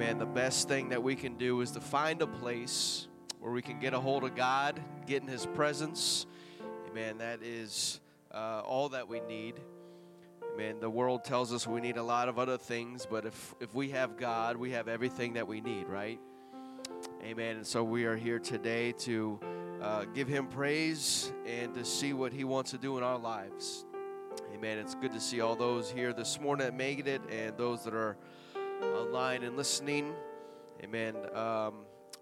Amen. The best thing that we can do is to find a place where we can get a hold of God, get in His presence. Amen. That is uh, all that we need. Amen. The world tells us we need a lot of other things, but if, if we have God, we have everything that we need, right? Amen. And so we are here today to uh, give Him praise and to see what He wants to do in our lives. Amen. It's good to see all those here this morning that made it and those that are online and listening. Amen. Um,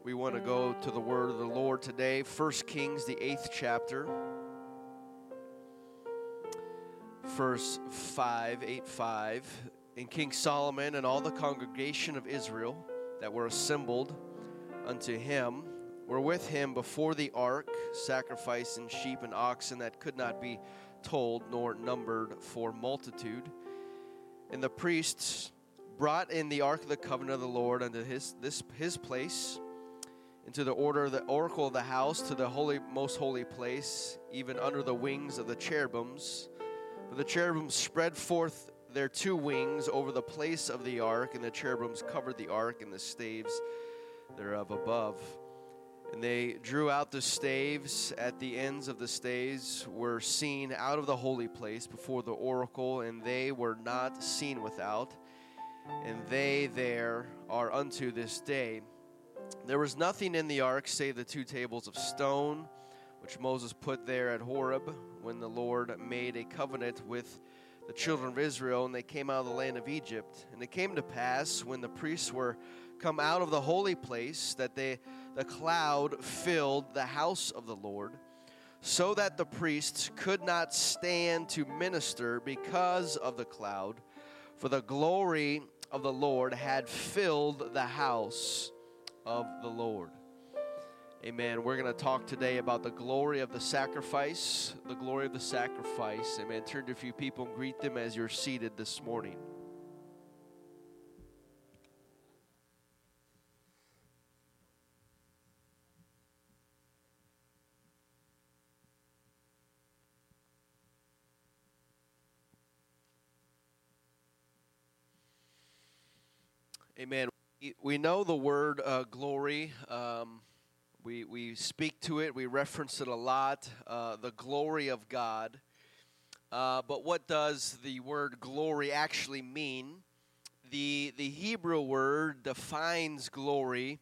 we want to go to the word of the Lord today. First Kings, the eighth chapter. Verse 5, 8, 5. And King Solomon and all the congregation of Israel that were assembled unto him were with him before the ark, sacrificing sheep and oxen that could not be told nor numbered for multitude. And the priests brought in the ark of the covenant of the Lord unto his this his place, into the order of the oracle of the house, to the holy most holy place, even under the wings of the cherubims. For the cherubims spread forth their two wings over the place of the ark, and the cherubims covered the ark and the staves thereof above. And they drew out the staves. At the ends of the staves were seen out of the holy place before the oracle, and they were not seen without. And they there are unto this day. There was nothing in the ark save the two tables of stone, which Moses put there at Horeb when the Lord made a covenant with the children of Israel, and they came out of the land of Egypt. And it came to pass when the priests were come out of the holy place that they the cloud filled the house of the Lord, so that the priests could not stand to minister because of the cloud, for the glory of the Lord had filled the house of the Lord. Amen. We're going to talk today about the glory of the sacrifice, the glory of the sacrifice. Amen. Turn to a few people and greet them as you're seated this morning. Amen. We know the word uh, glory. Um, we, we speak to it, we reference it a lot, uh, the glory of God. Uh, but what does the word glory actually mean? The, the Hebrew word defines glory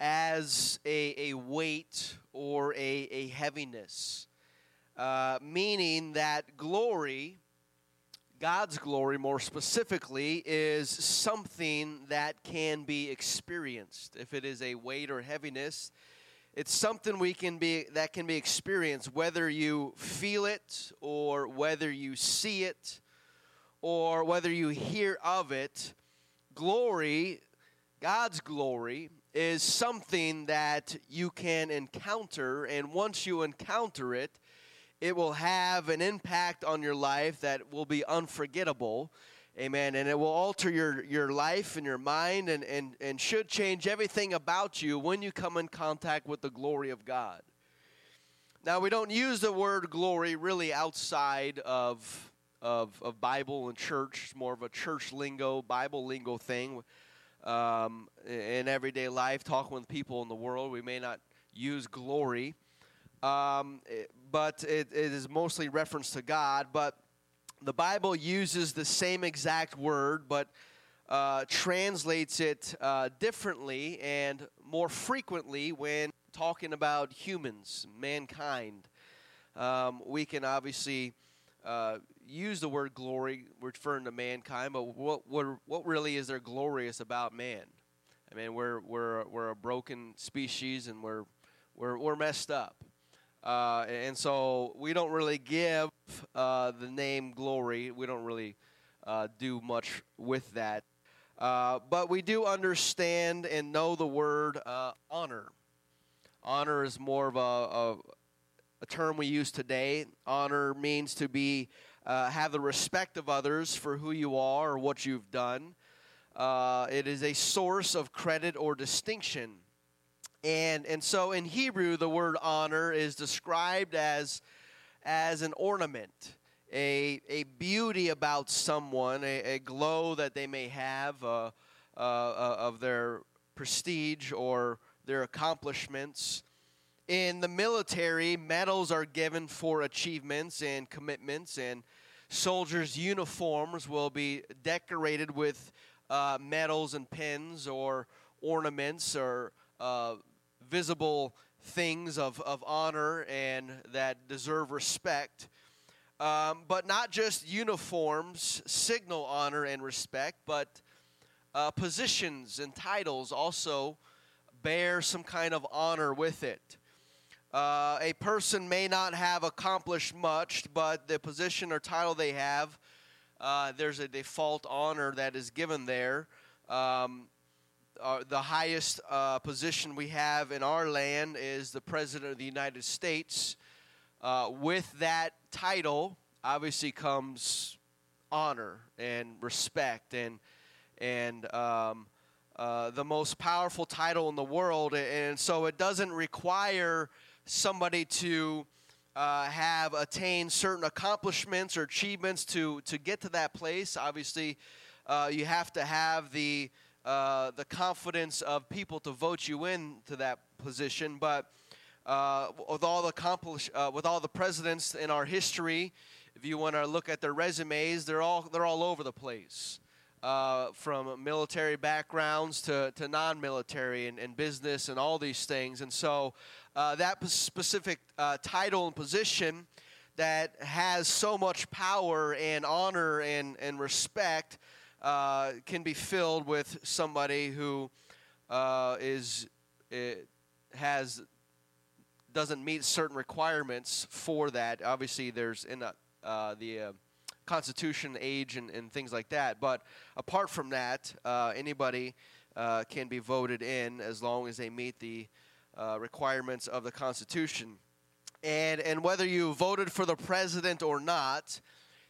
as a, a weight or a, a heaviness, uh, meaning that glory God's glory, more specifically, is something that can be experienced. If it is a weight or heaviness, it's something we can be that can be experienced whether you feel it or whether you see it or whether you hear of it. Glory, God's glory is something that you can encounter and once you encounter it, it will have an impact on your life that will be unforgettable. Amen. And it will alter your, your life and your mind and, and, and should change everything about you when you come in contact with the glory of God. Now, we don't use the word glory really outside of, of, of Bible and church. It's more of a church lingo, Bible lingo thing. Um, in everyday life, talking with people in the world, we may not use glory. Um, but it, it is mostly reference to God. But the Bible uses the same exact word, but uh, translates it uh, differently and more frequently when talking about humans, mankind. Um, we can obviously uh, use the word glory referring to mankind, but what, what, what really is there glorious about man? I mean, we're, we're, we're a broken species and we're, we're, we're messed up. Uh, and so we don't really give uh, the name glory. We don't really uh, do much with that. Uh, but we do understand and know the word uh, honor. Honor is more of a, a, a, term we use today. Honor means to be uh, have the respect of others for who you are or what you've done. it is a source of credit or distinction. And, and so in Hebrew, the word honor is described as, as an ornament, a, a beauty about someone, a, a glow that they may have, uh, uh, uh, of their prestige or their accomplishments. In the military, medals are given for achievements and commitments, and soldiers' uniforms will be decorated with uh, medals and pins or ornaments or uh, visible things of, of honor and that deserve respect. Um, but not just uniforms signal honor and respect, but uh, positions and titles also bear some kind of honor with it. Uh, a person may not have accomplished much, but the position or title they have, uh, there's a default honor that is given there. Um, uh, the highest uh, position we have in our land is the President of the United States. Uh, with that title, obviously comes honor and respect and and um, uh, the most powerful title in the world, and so it doesn't require somebody to uh, have attained certain accomplishments or achievements to, to get to that place. Obviously, you have to have the, uh, the confidence of people to vote you in to that position. But uh, with, all the accomplish, uh, with all the presidents in our history, if you want to look at their resumes, they're all, they're all over the place. Uh, from military backgrounds to, to non military and, and business and all these things. And so uh, that specific uh, title and position that has so much power and honor and, and respect uh, can be filled with somebody who uh, is has doesn't meet certain requirements for that. Obviously, there's in uh, the uh, Constitution, age, and, and, things like that. But apart from that, anybody can be voted in as long as they meet the uh, requirements of the Constitution. And, and whether you voted for the president or not,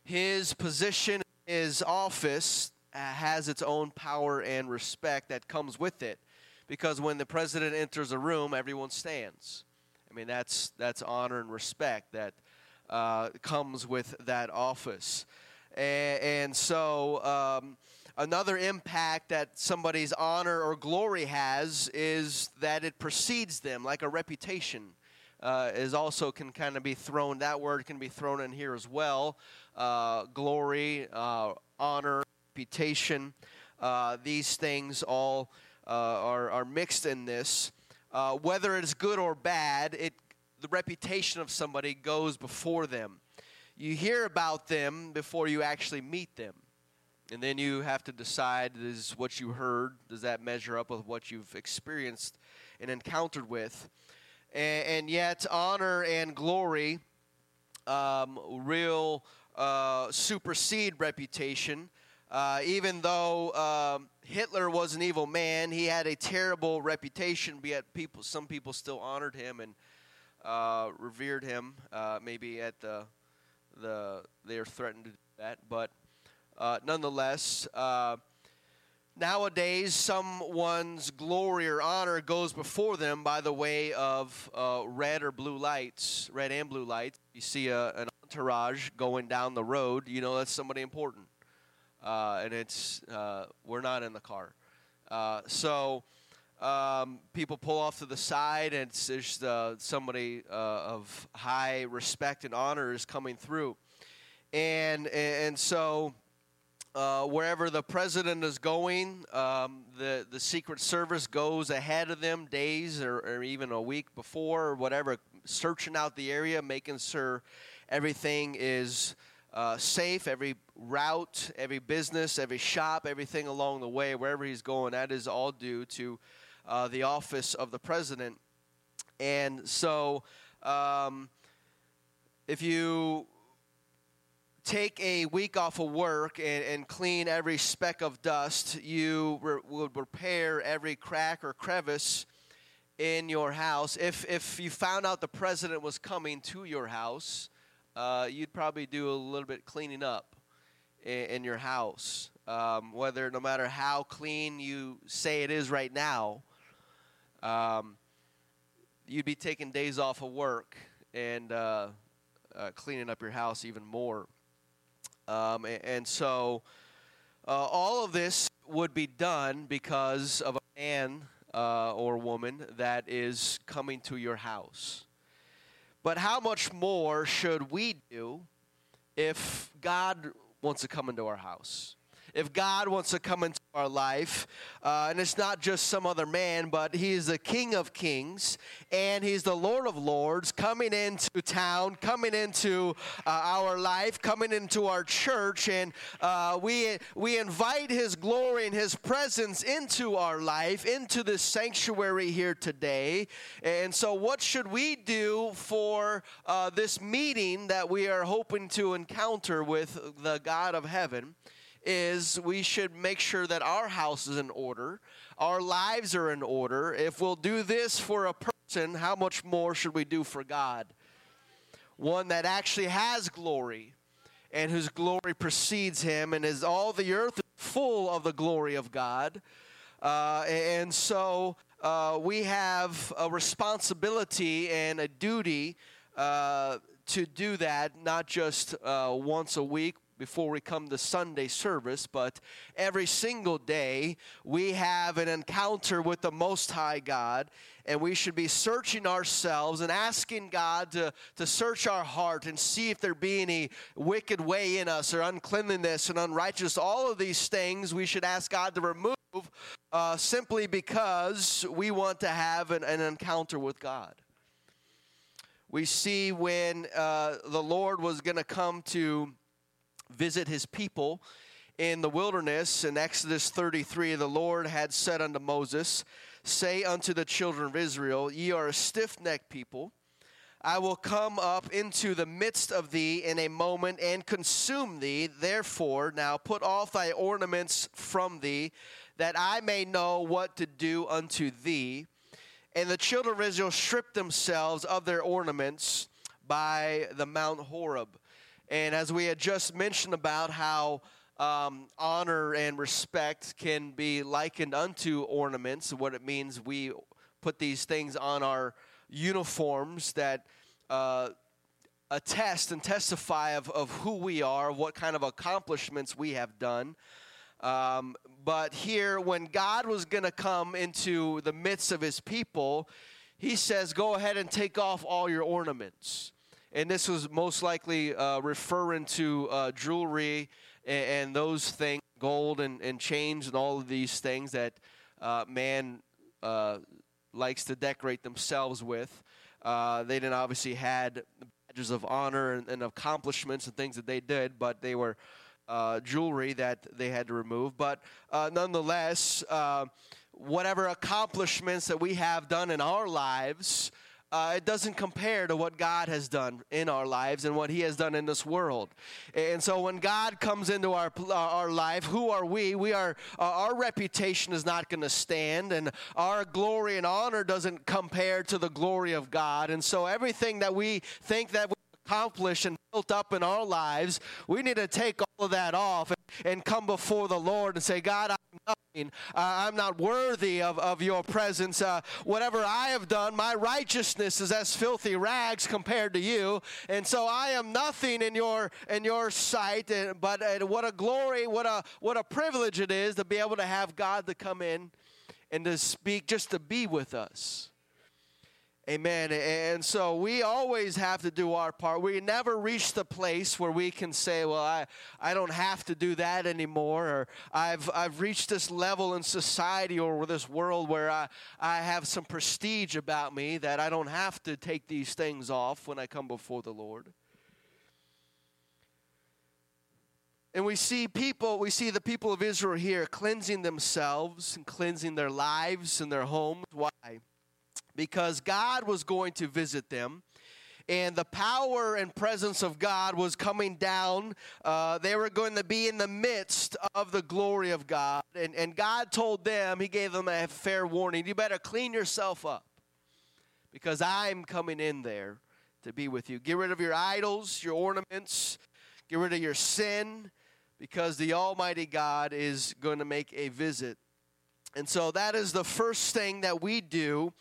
his position, his office uh, has its own power and respect that comes with it. Because when the president enters a room, everyone stands. I mean, that's, that's honor and respect that uh, comes with that office. And, and so, um, Another impact that somebody's honor or glory has is that it precedes them, like a reputation. Uh, is also can kind of be thrown. That word can be thrown in here as well. Uh, glory, uh, honor, reputation. Uh, these things all uh, are, are mixed in this. Uh, whether it's good or bad, it the reputation of somebody goes before them. You hear about them before you actually meet them. And then you have to decide is what you heard, does that measure up with what you've experienced and encountered with? And, and yet, honor and glory, um, real uh, supersede reputation. Uh, even though um, Hitler was an evil man, he had a terrible reputation. Yet people, some people still honored him and uh, revered him. Uh, maybe at the the they are threatened to do that, but uh, nonetheless, uh, nowadays someone's glory or honor goes before them by the way of red or blue lights, red and blue lights. You see a, an entourage going down the road, you know that's somebody important. Uh, and it's, uh, we're not in the car. Uh, so um, people pull off to the side, and there's somebody of high respect and honor is coming through. And, and so uh, wherever the president is going, um, the, the Secret Service goes ahead of them days or, or, even a week before or whatever, searching out the area, making sure everything is uh, safe, every route, every business, every shop, everything along the way, wherever he's going. That is all due to uh, the office of the president. And so, um, if you take a week off of work and, and clean every speck of dust, you re- would repair every crack or crevice in your house. If, if you found out the president was coming to your house, uh, you'd probably do a little bit cleaning up in, in your house. Um, whether no matter how clean you say it is right now, um, you'd be taking days off of work and uh, uh, cleaning up your house even more. Um, and, and, so Uh, all of this would be done because of a man uh, or woman that is coming to your house. But how much more should we do if God wants to come into our house? If God wants to come into our life, uh, and it's not just some other man, but He is the King of Kings and He's the Lord of Lords coming into town, coming into uh, our life, coming into our church, and uh, we we invite His glory and His presence into our life, into this sanctuary here today. And so, what should we do for uh, this meeting that we are hoping to encounter with the God of Heaven? Is we should make sure that our house is in order, our lives are in order. If we'll do this for a person, how much more should we do for God? One that actually has glory and whose glory precedes him, and is all the earth full of the glory of God. Uh, and so uh, we have a responsibility and a duty uh, to do that, not just uh, once a week, before we come to Sunday service, but every single day we have an encounter with the Most High God, and we should be searching ourselves and asking God to, to search our heart and see if there be any wicked way in us or uncleanliness and unrighteousness. All of these things we should ask God to remove uh, simply because we want to have an, an encounter with God. We see when uh, the Lord was going to come to visit his people in the wilderness. In Exodus 33 the Lord had said unto Moses say unto the children of Israel ye are a stiff-necked people. I will come up into the midst of thee in a moment and consume thee. Therefore now put off thy ornaments from thee that I may know what to do unto thee. And the children of Israel stripped themselves of their ornaments by the Mount Horeb and as we had just mentioned about how um, honor and respect can be likened unto ornaments, what it means we put these things on our uniforms that uh, attest and testify of, of who we are, what kind of accomplishments we have done. Um, but here, when God was going to come into the midst of his people, he says, Go ahead and take off all your ornaments and this was most likely uh, referring to uh, jewelry and, and, those things, gold and, and chains and all of these things that uh, man uh, likes to decorate themselves with. Uh, they didn't obviously had badges of honor and, and, accomplishments and things that they did, but they were uh, jewelry that they had to remove. But nonetheless, whatever accomplishments that we have done in our lives uh, it doesn't compare to what God has done in our lives and what He has done in this world. And so when God comes into our our life, who are we? We are uh, our reputation is not going to stand, and our glory and honor doesn't compare to the glory of God. And so everything that we think that we accomplish and built up in our lives, we need to take all of that off and, and come before the Lord and say, God, I'm nothing. Uh, I'm not worthy of, of your presence. Uh, whatever I have done, my righteousness is as filthy rags compared to you. And so I am nothing in your in your sight. But uh, what a glory, what a what a privilege it is to be able to have God to come in and to speak, just to be with us. Amen. And so we always have to do our part. We never reach the place where we can say, well, I, I don't have to do that anymore, or I've, I've reached this level in society or this world where I, I have some prestige about me that I don't have to take these things off when I come before the Lord. And we see people, we see the people of Israel here cleansing themselves and cleansing their lives and their homes. Why? Because God was going to visit them. And the power and presence of God was coming down. Uh, they were going to be in the midst of the glory of God. And, and God told them, He gave them a fair warning you better clean yourself up because I'm coming in there to be with you. Get rid of your idols, your ornaments, get rid of your sin because the Almighty God is going to make a visit. And so that is the first thing that we do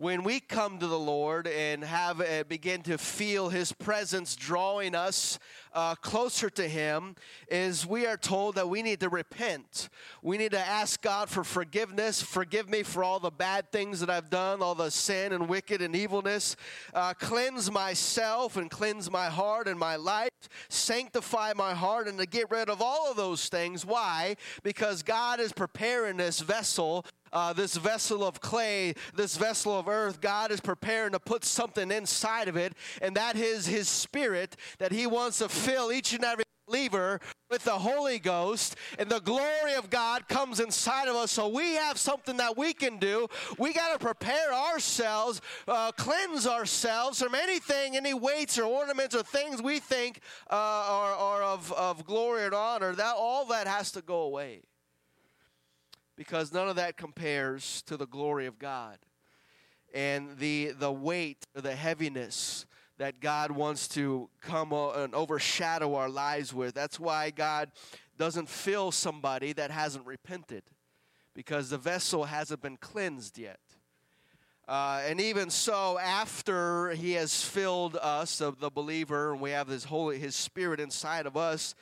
when we come to the Lord and have uh, begin to feel His presence drawing us uh, closer to Him, is we are told that we need to repent. We need to ask God for forgiveness. Forgive me for all the bad things that I've done, all the sin and wicked and evilness. Uh, cleanse myself and cleanse my heart and my life. Sanctify my heart and to get rid of all of those things. Why? Because God is preparing this vessel uh, this vessel of clay, this vessel of earth, God is preparing to put something inside of it, and that is His Spirit that He wants to fill each and every believer with the Holy Ghost, and the glory of God comes inside of us. So we have something that we can do. We got to prepare ourselves, uh, cleanse ourselves from anything, any weights or ornaments or things we think uh, are, are of, of glory and honor. That all that has to go away because none of that compares to the glory of God and the the weight, or the heaviness that God wants to come and overshadow our lives with. That's why God doesn't fill somebody that hasn't repented because the vessel hasn't been cleansed yet. Uh, and even so, after He has filled us, of the believer, and we have His Holy, His Spirit inside of us,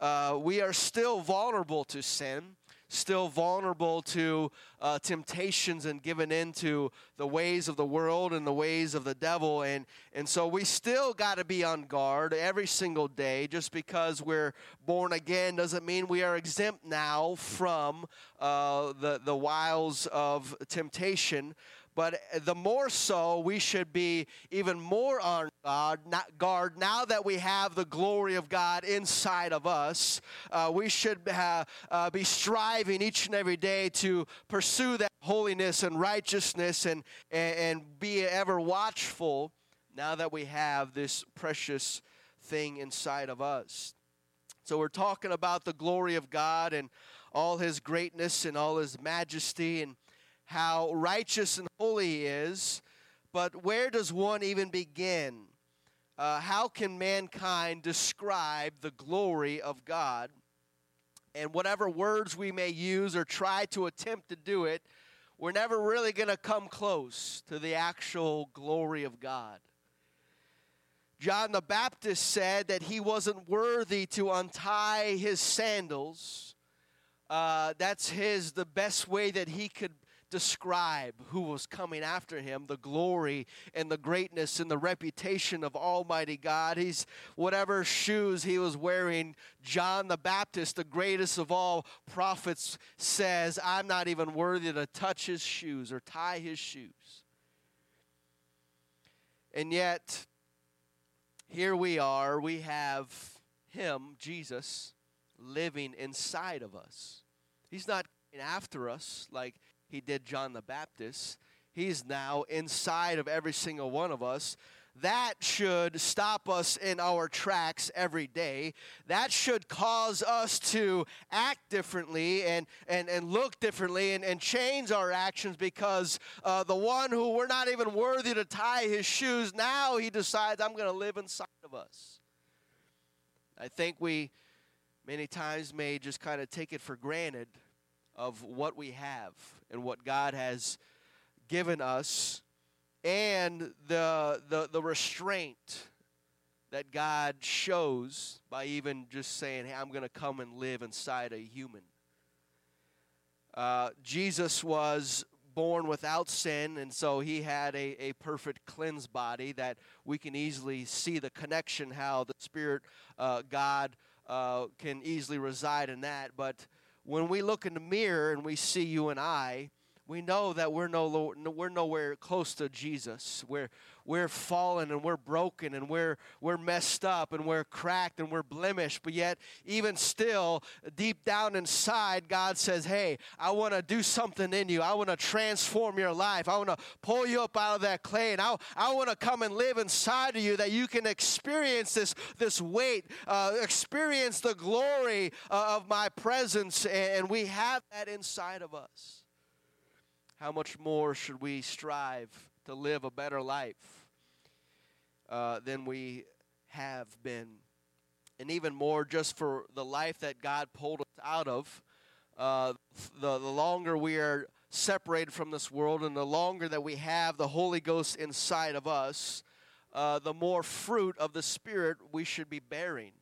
uh, we are still vulnerable to sin still vulnerable to uh, temptations and given into the ways of the world and the ways of the devil. And, and so we still got to be on guard every single day. Just because we're born again doesn't mean we are exempt now from uh, the, the wiles of temptation. But the more so, we should be even more on guard now that we have the glory of God inside of us. Uh, we should uh, be striving each and every day to pursue that holiness and righteousness and, and, and be ever watchful now that we have this precious thing inside of us. So, we're talking about the glory of God and all his greatness and all his majesty and how righteous and holy he is, but where does one even begin? Uh, how can mankind describe the glory of God? And whatever words we may use or try to attempt to do it, we're never really going to come close to the actual glory of God. John the Baptist said that he wasn't worthy to untie his sandals. Uh, that's his the best way that he could describe who was coming after him the glory and the greatness and the reputation of Almighty God. He's whatever shoes he was wearing. John the Baptist, the greatest of all prophets, says, I'm not even worthy to touch his shoes or tie his shoes. And yet, here we are, we have him, Jesus, living inside of us. He's not after us like he did John the Baptist. He's now inside of every single one of us. That should stop us in our tracks every day. That should cause us to act differently and, and, and look differently and, and change our actions because uh, the one who we're not even worthy to tie his shoes, now he decides, I'm going to live inside of us. I think we many times may just kind of take it for granted of what we have and what God has given us and the, the, the restraint that God shows by even just saying, hey, I'm going to come and live inside a human. Uh, Jesus was born without sin, and so he had a, a perfect cleansed body that we can easily see the connection, how the Spirit, uh, God, uh, can easily reside in that. But when we look in the mirror and we see you and I, we know that we're no we're nowhere close to Jesus. We're we're fallen and we're broken and we're we're messed up and we're cracked and we're blemished. But yet, even still, deep down inside, God says, "Hey, I want to do something in you. I want to transform your life. I want to pull you up out of that clay, and I I want to come and live inside of you that you can experience this this weight, uh, experience the glory uh, of my presence, and we have that inside of us." how much more should we strive to live a better life uh, than we have been? And even more, just for the life that God pulled us out of, uh, the, the longer we are separated from this world, and the longer that we have the Holy Ghost inside of us, uh, the more fruit of the Spirit we should be bearing.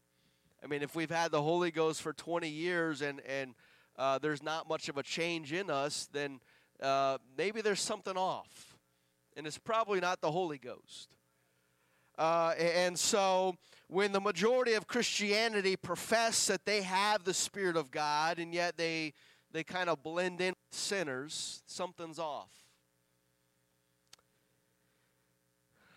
I mean, if we've had the Holy Ghost for 20 years and, and uh, there's not much of a change in us, then uh, maybe there's something off. And it's probably not the Holy Ghost. Uh, and so, when the majority of Christianity profess that they have the Spirit of God and yet they, they kind of blend in with sinners, something's off.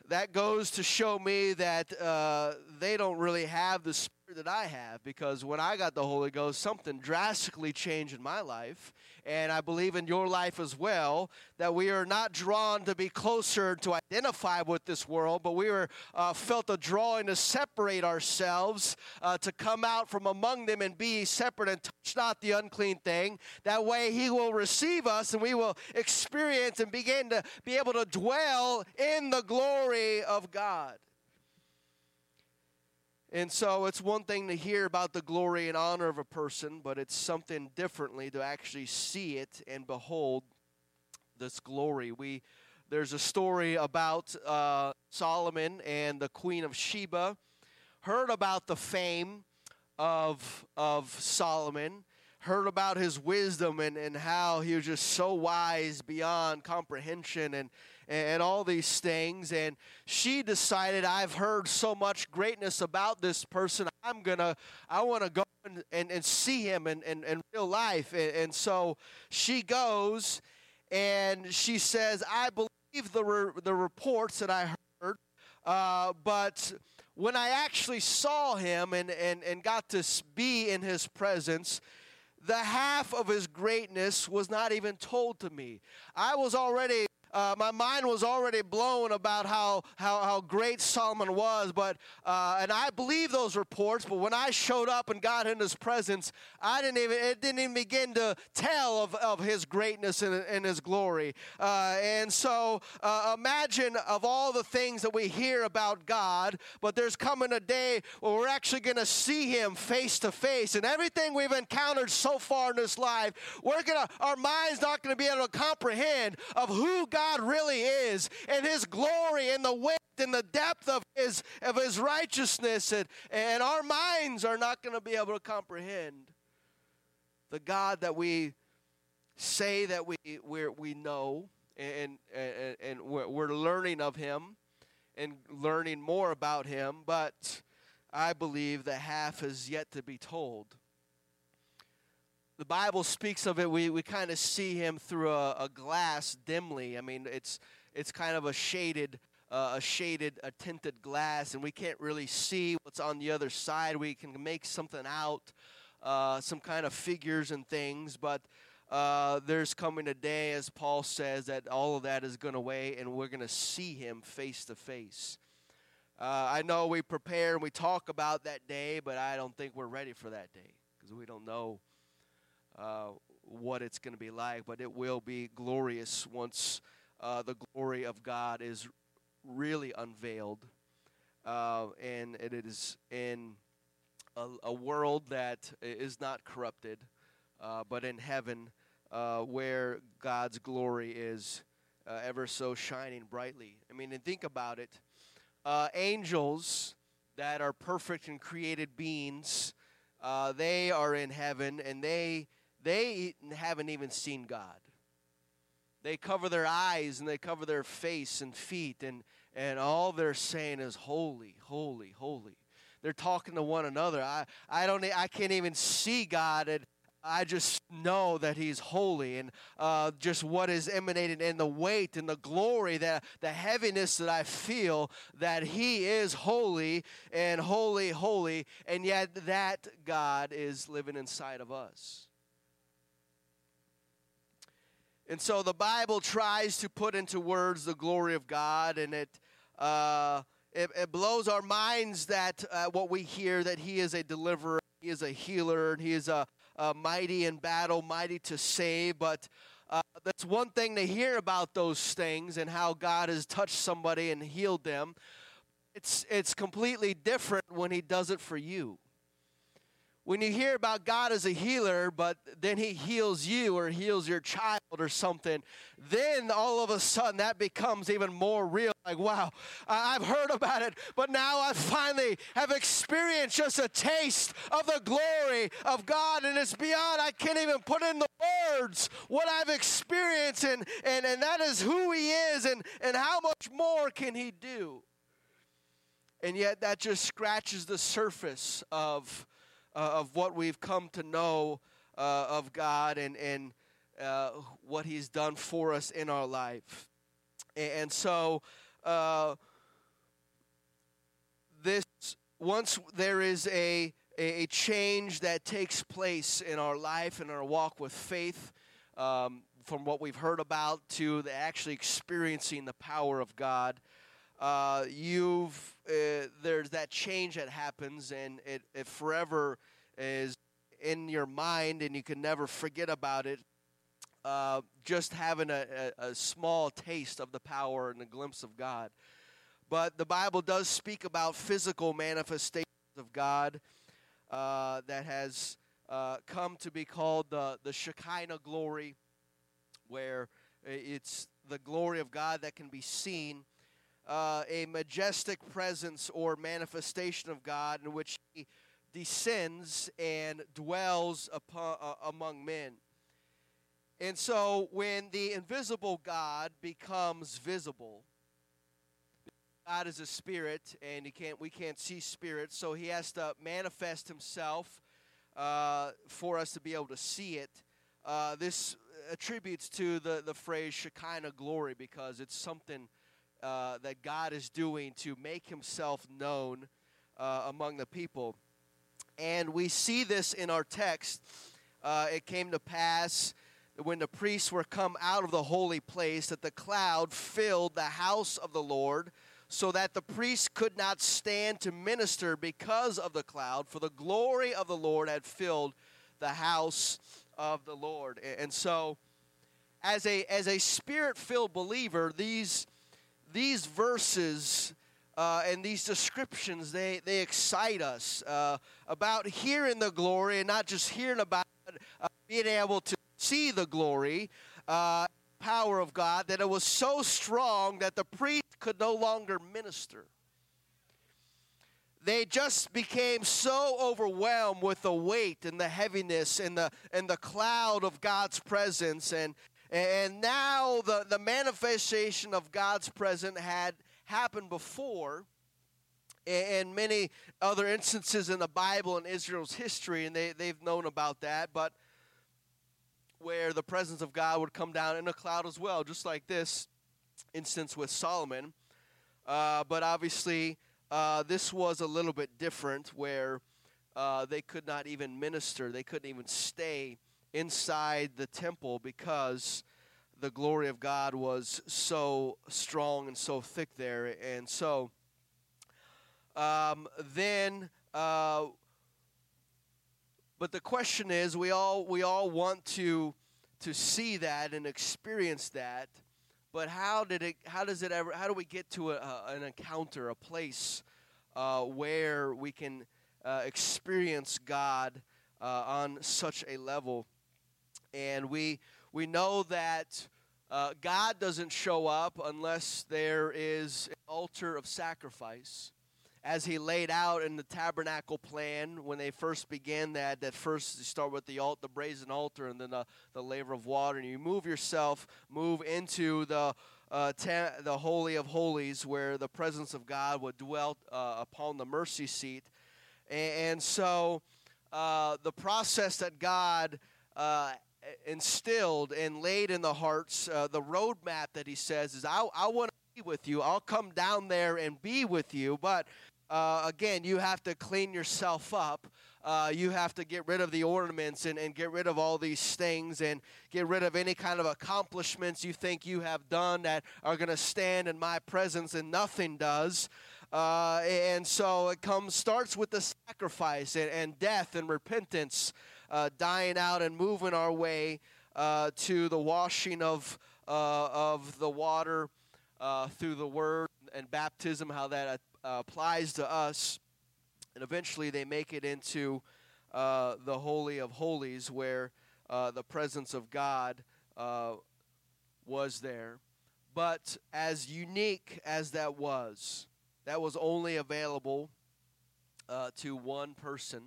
That goes to show me that uh, they don't really have the Spirit that I have because when I got the Holy Ghost, something drastically changed in my life. And I believe in your life as well that we are not drawn to be closer to identify with this world, but we were uh, felt a drawing to separate ourselves, uh, to come out from among them and be separate and touch not the unclean thing. That way He will receive us and we will experience and begin to be able to dwell in the glory of God. And so it's one thing to hear about the glory and honor of a person, but it's something differently to actually see it and behold this glory. We there's a story about uh, Solomon and the Queen of Sheba. Heard about the fame of of Solomon. Heard about his wisdom and, and how he was just so wise beyond comprehension and and all these things. And she decided, I've heard so much greatness about this person. I'm going to, I want to go and, and, and, see him in, in, in real life. And, and, so she goes and she says, I believe the, re- the reports that I heard, uh, but when I actually saw him and, and, and got to be in his presence, the half of his greatness was not even told to me. I was already uh, my mind was already blown about how, how, how great Solomon was, but uh, and I believe those reports. But when I showed up and got in his presence, I didn't even it didn't even begin to tell of, of his greatness and, and his glory. Uh, and so uh, imagine of all the things that we hear about God, but there's coming a day where we're actually going to see Him face to face, and everything we've encountered so far in this life, we're gonna our mind's not going to be able to comprehend of who God God really is and his glory and the width and the depth of his, of his righteousness. And, and our minds are not going to be able to comprehend the God that we say that we, we we know and, and, and we're, learning of him and learning more about him, but I believe that half is yet to be told the Bible speaks of it, we, we kind of see him through a, a, glass dimly. I mean, it's it's kind of a shaded uh, a shaded a tinted glass, and we can't really see what's on the other side. We can make something out, uh, some kind of figures and things, but uh, there's coming a day, as Paul says, that all of that is going away, and we're going to see him face to face. Uh, I know we prepare and we talk about that day, but I don't think we're ready for that day because we don't know uh, what it's going to be like, but it will be glorious once uh, the glory of God is really unveiled. Uh, and it is in a, a, world that is not corrupted, uh, but in heaven uh, where God's glory is ever so shining brightly. I mean, and think about it angels that are perfect and created beings. Uh, they are in heaven and they they haven't even seen God. They cover their eyes and they cover their face and feet, and, and all they're saying is, Holy, holy, holy. They're talking to one another. I, I, don't, I can't even see God, and I just know that He's holy, and uh, just what is emanating in the weight and the glory, that the heaviness that I feel that He is holy and holy, holy, and yet that God is living inside of us. And so the Bible tries to put into words the glory of God, and it, uh, it, it, blows our minds that uh, what we hear that He is a deliverer, He is a healer, and He is a, a mighty in battle, mighty to save. But uh, that's one thing to hear about those things and how God has touched somebody and healed them. It's, it's completely different when He does it for you when you hear about God as a healer, but then He heals you or heals your child or something, then all of a sudden that becomes even more real. Like, wow, I've heard about it, but now I finally have experienced just a taste of the glory of God, and it's beyond, I can't even put in the words what I've experienced, and, and, and that is who He is, and, and how much more can He do. And yet, that just scratches the surface of uh, of what we've come to know uh, of God and, and uh, what He's done for us in our life. And so, uh, this once there is a, a change that takes place in our life and our walk with faith, um, from what we've heard about to the actually experiencing the power of God, uh, you've uh, there's that change that happens, and it, it forever is in your mind, and you can never forget about it. Uh, just having a, a, a small taste of the power and a glimpse of God. But the Bible does speak about physical manifestations of God uh, that has uh, come to be called the, the Shekinah glory, where it's the glory of God that can be seen uh, a majestic presence or manifestation of God in which He descends and dwells upon, uh, among men. And so when the invisible God becomes visible, God is a spirit, and he can't, we can't see spirits, so he has to manifest himself uh, for us to be able to see it. Uh, this attributes to the, the phrase Shekinah glory because it's something uh, that God is doing to make himself known uh, among the people. And we see this in our text. Uh, it came to pass that when the priests were come out of the holy place that the cloud filled the house of the Lord so that the priests could not stand to minister because of the cloud, for the glory of the Lord had filled the house of the Lord. And so, as a, as a spirit filled believer, these these verses uh, and these descriptions they, they excite us uh, about hearing the glory and not just hearing about it, uh, being able to see the glory uh, power of god that it was so strong that the priest could no longer minister. They just became so overwhelmed with the weight and the heaviness and the and the cloud of God's presence and and now the, the manifestation of God's presence had happened before and many other instances in the Bible and Israel's history, and they, they've known about that, but where the presence of God would come down in a cloud as well, just like this instance with Solomon. Uh, but obviously, uh, this was a little bit different where uh, they could not even minister, they couldn't even stay inside the temple because the glory of God was so strong and so thick there. And so um, then, uh, but the question is, we all we all want to to see that and experience that. But how did it? How does it ever? How do we get to a, an encounter, a place uh, where we can uh, experience God uh, on such a level? And we, we know that uh, God doesn't show up unless there is an altar of sacrifice. As he laid out in the tabernacle plan when they first began that, that first you start with the altar, the brazen altar, and then the, the laver of water, and you move yourself, move into the uh, ta- the holy of holies, where the presence of God would dwell uh, upon the mercy seat, and, and so uh, the process that God uh, instilled and laid in the hearts, uh, the roadmap that he says is, I, I want to be with you. I'll come down there and be with you. But uh, again, you have to clean yourself up. Uh, you have to get rid of the ornaments and, and get rid of all these things and get rid of any kind of accomplishments you think you have done that are going to stand in my presence and nothing does. Uh, and so it comes starts with the sacrifice and, and death and repentance uh, dying out and moving our way uh, to the washing of, uh, of the water uh, through the word and baptism, how that uh, applies to us. And eventually they make it into the Holy of Holies, where the presence of God was there. But as unique as that was, that was only available uh, to one person,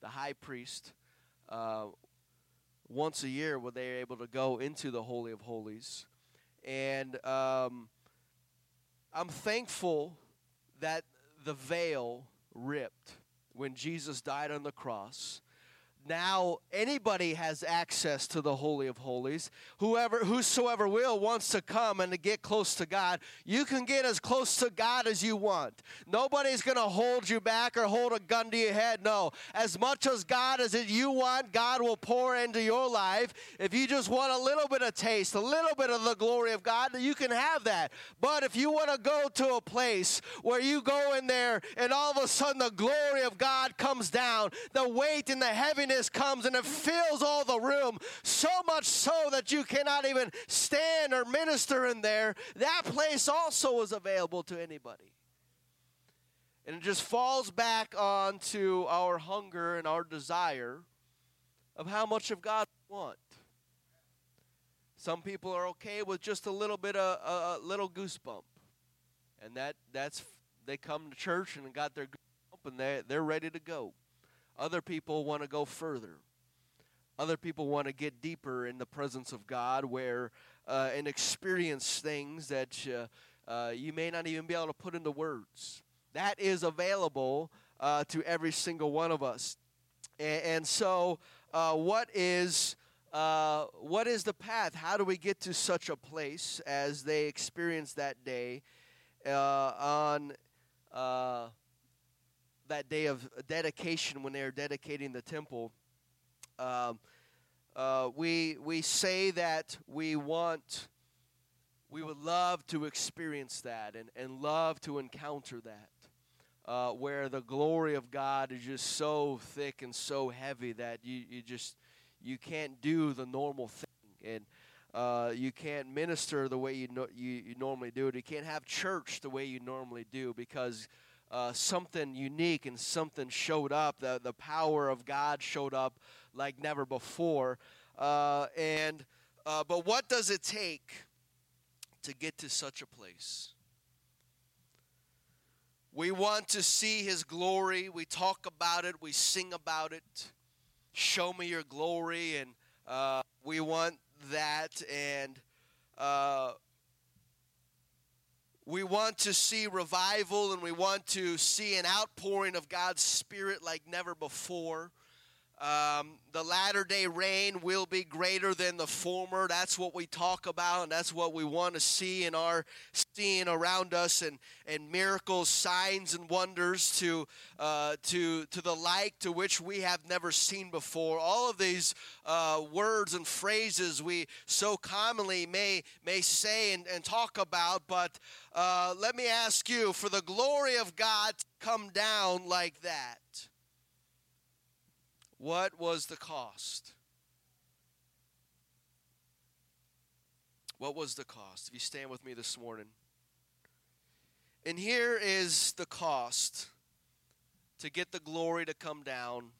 the high priest. Uh, once a year, were they are able to go into the Holy of Holies. And um, I'm thankful that the veil ripped when Jesus died on the cross now anybody has access to the holy of holies. Whoever whosoever will wants to come and to get close to god. You can get as close to god as you want. Nobody's going to hold you back or hold a gun to your head no. As much as god as you want god will pour into your life. If you just want a little bit of taste a little bit of the glory of god you can have that. But if you want to go to a place where you go in there and all of a sudden the glory of god comes down the weight and the heaviness comes and it fills all the room, so much so that you cannot even stand or minister in there. That place also is available to anybody. And it just falls back onto our hunger and our desire of how much of God we want. Some people are okay with just a little bit of a, a little goosebump. And that that's they come to church and got their goosebump and they they're ready to go. Other people want to go further. Other people want to get deeper in the presence of God where uh, and experience things that uh, uh, you may not even be able to put into words. That is available uh, to every single one of us. And, and so, uh, what is uh, what is the path? How do we get to such a place as they experienced that day on that day of dedication when they are dedicating the temple, um, uh, we we say that we want, we would love to experience that and, and love to encounter that, uh, where the glory of God is just so thick and so heavy that you, you just you can't do the normal thing and. Uh, you can't minister the way you, no, you, you normally do it. You can't have church the way you normally do because uh, something unique and something showed up. The, the power of God showed up like never before. Uh, and uh, but what does it take to get to such a place? We want to see His glory. We talk about it. We sing about it. Show me your glory, and uh, we want that. And uh, we want to see revival and we want to see an outpouring of God's Spirit like never before. Um, the latter day rain will be greater than the former. That's what we talk about, and that's what we want to see in our seeing around us, and, and miracles, signs, and wonders to uh, to to the like to which we have never seen before. All of these uh, words and phrases we so commonly may may say and, and talk about, but uh, let me ask you: for the glory of God to come down like that what was the cost? What was the cost? If you stand with me this morning. And here is the cost to get the glory to come down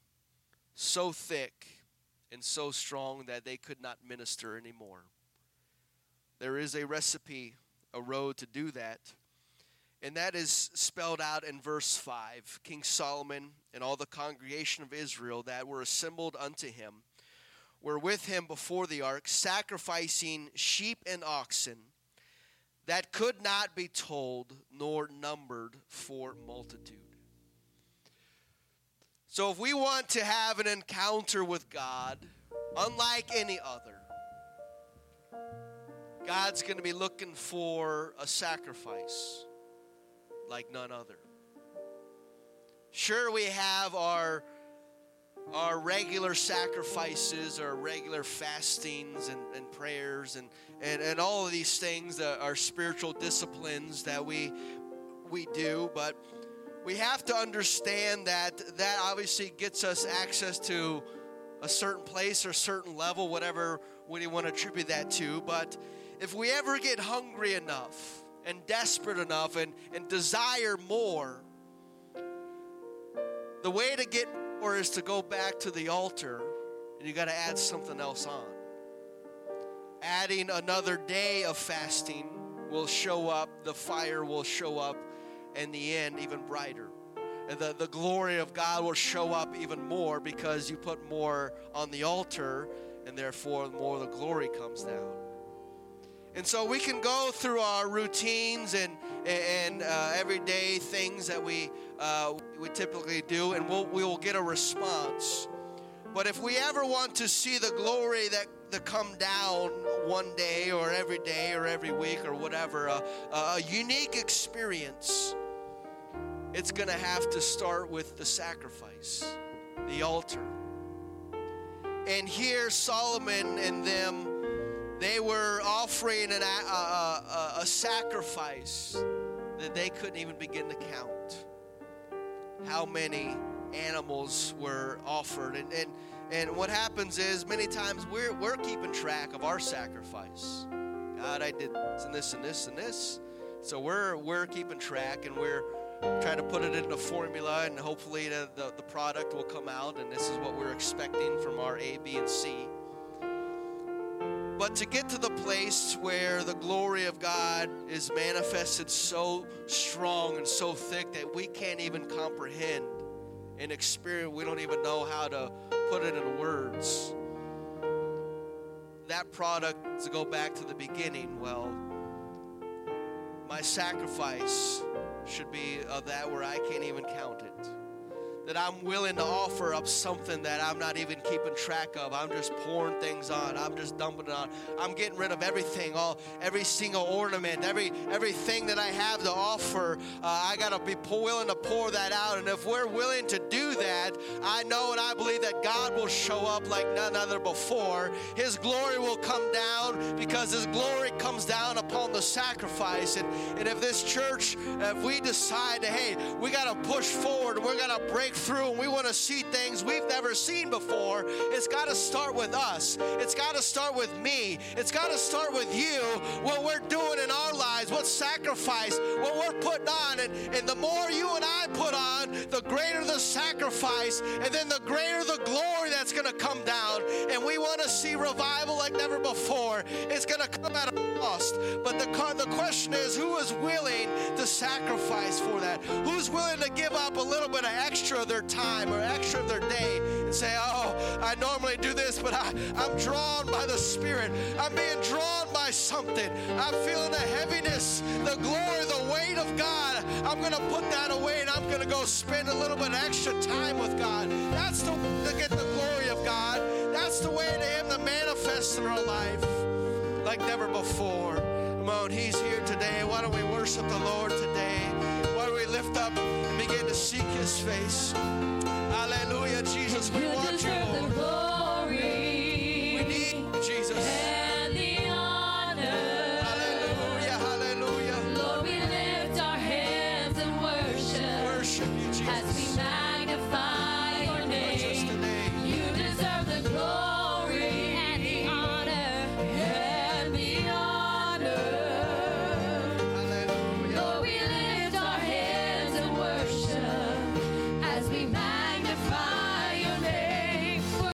so thick and so strong that they could not minister anymore. There is a recipe, a road to do that. And that is spelled out in verse 5. King Solomon and all the congregation of Israel that were assembled unto him were with him before the ark, sacrificing sheep and oxen that could not be told nor numbered for multitude. So, if we want to have an encounter with God, unlike any other, God's going to be looking for a sacrifice like none other. Sure, we have our our regular sacrifices, our regular fastings and, and prayers, and, and, and all of these things that are spiritual disciplines that we we do, but we have to understand that that obviously gets us access to a certain place or a certain level, whatever we want to attribute that to. But if we ever get hungry enough and desperate enough and, and desire more, the way to get more is to go back to the altar and you got to add something else on. Adding another day of fasting will show up, the fire will show up, and the end even brighter. And the, the glory of God will show up even more because you put more on the altar, and therefore more the glory comes down. And so we can go through our routines and, and uh, everyday things that we, uh, we typically do, and we'll, we will get a response. But if we ever want to see the glory that, that come down one day or every day or every week or whatever, uh, a unique experience, it's going to have to start with the sacrifice, the altar. And here, Solomon and them, they were offering an, a, a, a sacrifice that they couldn't even begin to count. How many animals were offered. And, and, and what happens is many times we're, we're keeping track of our sacrifice. God, I did this and this and this and this. So we're, we're keeping track and we're trying to put it in into formula and hopefully the, the, the product will come out and this is what we're expecting from our A, B, and C. But to get to the place where the glory of God is manifested so strong and so thick that we can't even comprehend and experience, we don't even know how to put it in words. That product, to go back to the beginning, well, my sacrifice should be of that where I can't even count it that I'm willing to offer up something that I'm not even keeping track of. I'm just pouring things on. I'm just dumping it on. I'm getting rid of everything, all every single ornament, every everything that I have to offer. Uh, I gotta be willing to pour that out. And if we're willing to do that, I know and I believe that God will show up like none other before. His glory will come down because His glory comes down upon the sacrifice. And, and if this church, if we decide, hey, we gotta push forward, we're gonna break through and we want to see things we've never seen before, it's got to start with us. It's got to start with me. It's got to start with you, what we're doing in our lives, what sacrifice, what we're putting on. And, and the more you and I put on, the greater the sacrifice, and then the greater the glory that's going to come down. And we want to see revival like never before. It's going to come at a cost. But the, the question is who is willing to sacrifice for that? Who's willing to give up a little bit of extra their time or extra of their day and say, Oh, I normally do this, but I, I'm drawn by the Spirit. I'm being drawn by something. I'm feeling the heaviness, the glory, the weight of God. I'm going to put that away and I'm going to go spend a little bit extra time with God. That's the to get the glory of God. That's the way to Him to manifest in our life like never before. Come on, He's here today. Why don't we worship the Lord today? Why don't we lift up and begin to seek His face? Hallelujah, Jesus. We want you, Lord.